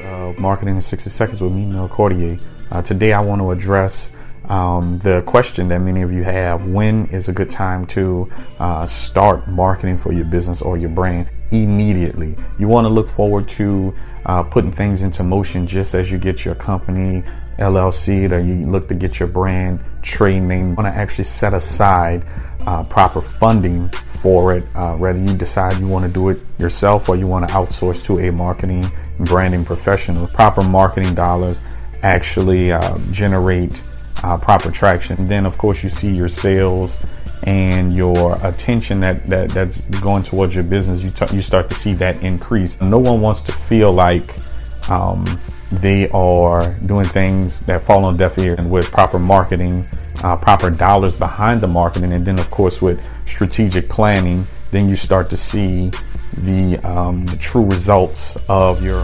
of Marketing in 60 Seconds with me, Mel Cordier. Uh, today I want to address um, the question that many of you have when is a good time to uh, start marketing for your business or your brand immediately? You want to look forward to uh, putting things into motion just as you get your company llc or you look to get your brand trade name. You want to actually set aside uh, proper funding for it uh, whether you decide you want to do it yourself or you want to outsource to a marketing and branding professional. Proper marketing dollars actually uh, generate uh, proper traction. Then, of course, you see your sales and your attention that, that that's going towards your business. You t- you start to see that increase. No one wants to feel like um, they are doing things that fall on deaf ears. And with proper marketing, uh, proper dollars behind the marketing, and then, of course, with strategic planning, then you start to see the, um, the true results of your.